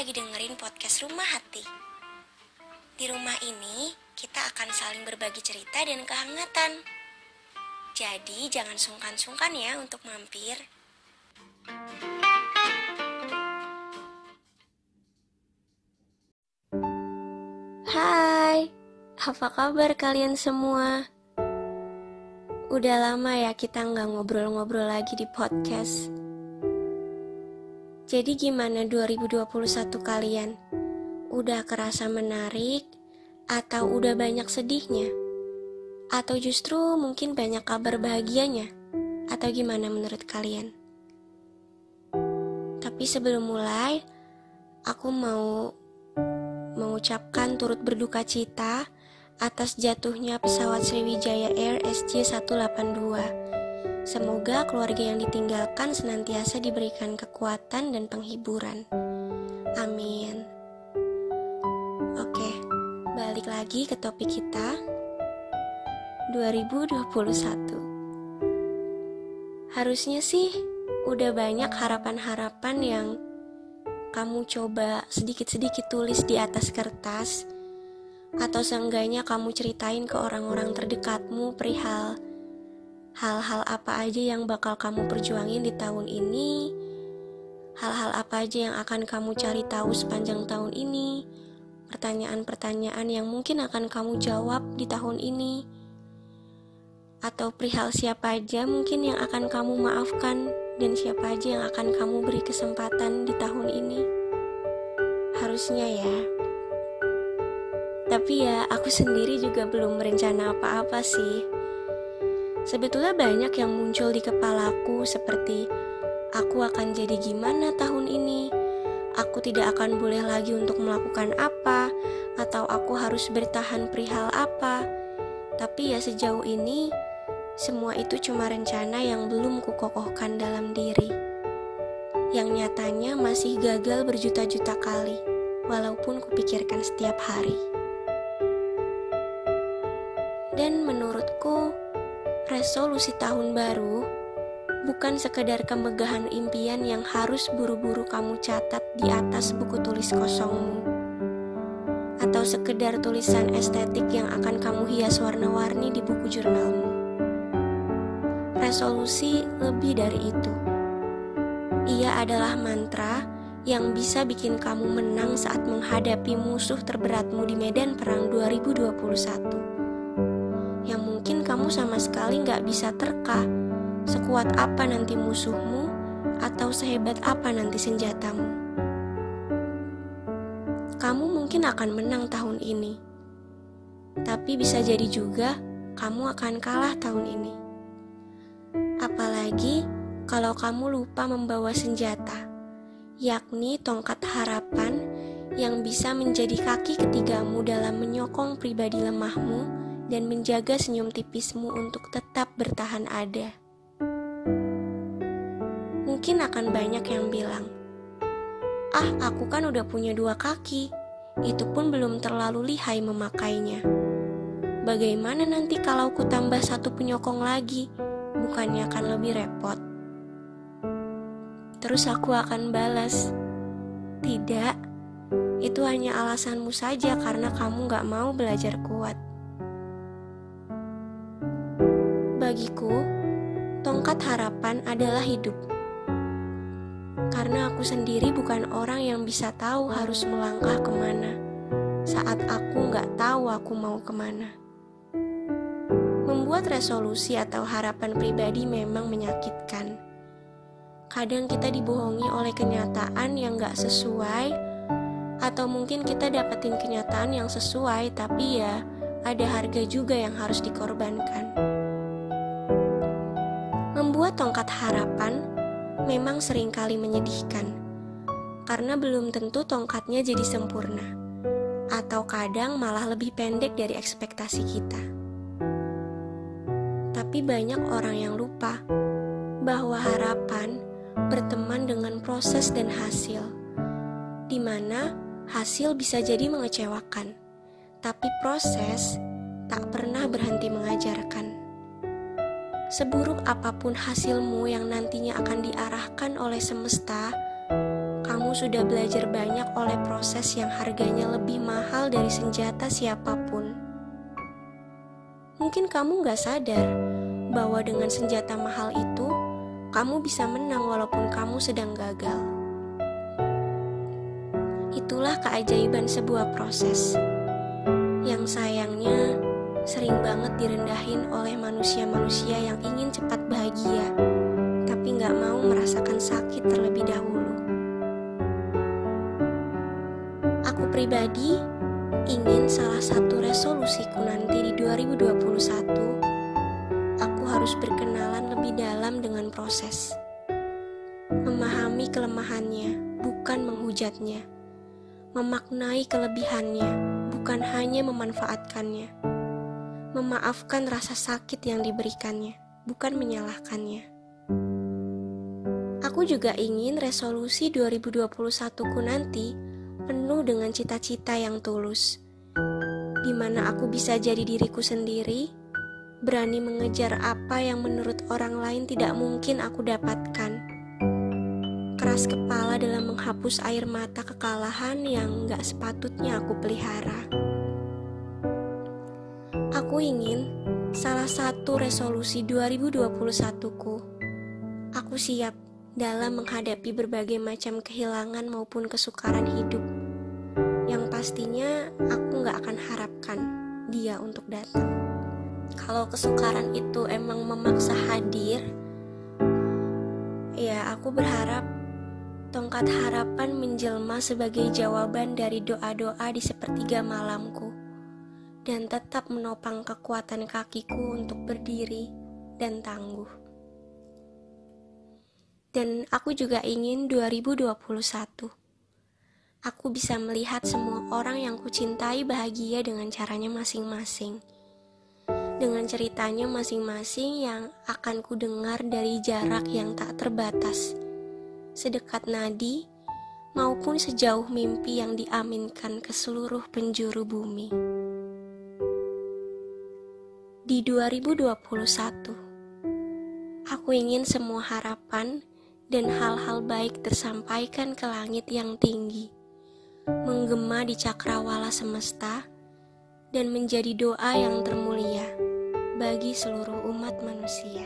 lagi dengerin podcast Rumah Hati. Di rumah ini, kita akan saling berbagi cerita dan kehangatan. Jadi, jangan sungkan-sungkan ya untuk mampir. Hai, apa kabar kalian semua? Udah lama ya kita nggak ngobrol-ngobrol lagi di podcast. Jadi gimana 2021 kalian? Udah kerasa menarik? Atau udah banyak sedihnya? Atau justru mungkin banyak kabar bahagianya? Atau gimana menurut kalian? Tapi sebelum mulai, aku mau mengucapkan turut berduka cita atas jatuhnya pesawat Sriwijaya Air SJ182. Semoga keluarga yang ditinggalkan senantiasa diberikan kekuatan dan penghiburan. Amin. Oke, balik lagi ke topik kita. 2021. Harusnya sih udah banyak harapan-harapan yang kamu coba sedikit-sedikit tulis di atas kertas atau seenggaknya kamu ceritain ke orang-orang terdekatmu perihal hal-hal apa aja yang bakal kamu perjuangin di tahun ini, hal-hal apa aja yang akan kamu cari tahu sepanjang tahun ini, pertanyaan-pertanyaan yang mungkin akan kamu jawab di tahun ini, atau perihal siapa aja mungkin yang akan kamu maafkan dan siapa aja yang akan kamu beri kesempatan di tahun ini. Harusnya ya. Tapi ya, aku sendiri juga belum berencana apa-apa sih. Sebetulnya banyak yang muncul di kepalaku seperti aku akan jadi gimana tahun ini, aku tidak akan boleh lagi untuk melakukan apa, atau aku harus bertahan perihal apa. Tapi ya sejauh ini, semua itu cuma rencana yang belum kukokohkan dalam diri. Yang nyatanya masih gagal berjuta-juta kali, walaupun kupikirkan setiap hari. Dan menurutku, resolusi tahun baru bukan sekedar kemegahan impian yang harus buru-buru kamu catat di atas buku tulis kosongmu. Atau sekedar tulisan estetik yang akan kamu hias warna-warni di buku jurnalmu. Resolusi lebih dari itu. Ia adalah mantra yang bisa bikin kamu menang saat menghadapi musuh terberatmu di medan perang 2021 yang kamu sama sekali nggak bisa terka sekuat apa nanti musuhmu atau sehebat apa nanti senjatamu. Kamu mungkin akan menang tahun ini, tapi bisa jadi juga kamu akan kalah tahun ini. Apalagi kalau kamu lupa membawa senjata, yakni tongkat harapan yang bisa menjadi kaki ketigamu dalam menyokong pribadi lemahmu dan menjaga senyum tipismu untuk tetap bertahan ada. Mungkin akan banyak yang bilang, "Ah, aku kan udah punya dua kaki, itu pun belum terlalu lihai memakainya. Bagaimana nanti kalau ku tambah satu penyokong lagi? Bukannya akan lebih repot?" Terus aku akan balas, "Tidak, itu hanya alasanmu saja karena kamu gak mau belajar kuat." Bagiku, tongkat harapan adalah hidup. Karena aku sendiri bukan orang yang bisa tahu harus melangkah ke mana saat aku nggak tahu aku mau ke mana. Membuat resolusi atau harapan pribadi memang menyakitkan. Kadang kita dibohongi oleh kenyataan yang nggak sesuai, atau mungkin kita dapetin kenyataan yang sesuai, tapi ya ada harga juga yang harus dikorbankan. Tongkat harapan memang sering kali menyedihkan, karena belum tentu tongkatnya jadi sempurna, atau kadang malah lebih pendek dari ekspektasi kita. Tapi banyak orang yang lupa bahwa harapan berteman dengan proses dan hasil, di mana hasil bisa jadi mengecewakan, tapi proses tak pernah berhenti mengajarkan. Seburuk apa pun hasilmu yang nantinya akan diarahkan oleh semesta, kamu sudah belajar banyak oleh proses yang harganya lebih mahal dari senjata siapa pun. Mungkin kamu gak sadar bahwa dengan senjata mahal itu, kamu bisa menang walaupun kamu sedang gagal. Itulah keajaiban sebuah proses yang sayangnya sering banget direndahin oleh manusia-manusia yang ingin cepat bahagia, tapi nggak mau merasakan sakit terlebih dahulu. Aku pribadi ingin salah satu resolusiku nanti di 2021, aku harus berkenalan lebih dalam dengan proses. Memahami kelemahannya, bukan menghujatnya. Memaknai kelebihannya, bukan hanya memanfaatkannya memaafkan rasa sakit yang diberikannya, bukan menyalahkannya. Aku juga ingin resolusi 2021ku nanti penuh dengan cita-cita yang tulus, di mana aku bisa jadi diriku sendiri, berani mengejar apa yang menurut orang lain tidak mungkin aku dapatkan. Keras kepala dalam menghapus air mata kekalahan yang gak sepatutnya aku pelihara. Aku ingin salah satu resolusi 2021ku. Aku siap dalam menghadapi berbagai macam kehilangan maupun kesukaran hidup. Yang pastinya aku gak akan harapkan dia untuk datang. Kalau kesukaran itu emang memaksa hadir, ya aku berharap tongkat harapan menjelma sebagai jawaban dari doa-doa di sepertiga malamku dan tetap menopang kekuatan kakiku untuk berdiri dan tangguh. Dan aku juga ingin 2021. Aku bisa melihat semua orang yang kucintai bahagia dengan caranya masing-masing. Dengan ceritanya masing-masing yang akan ku dengar dari jarak yang tak terbatas. Sedekat nadi maupun sejauh mimpi yang diaminkan ke seluruh penjuru bumi di 2021. Aku ingin semua harapan dan hal-hal baik tersampaikan ke langit yang tinggi, menggema di cakrawala semesta, dan menjadi doa yang termulia bagi seluruh umat manusia.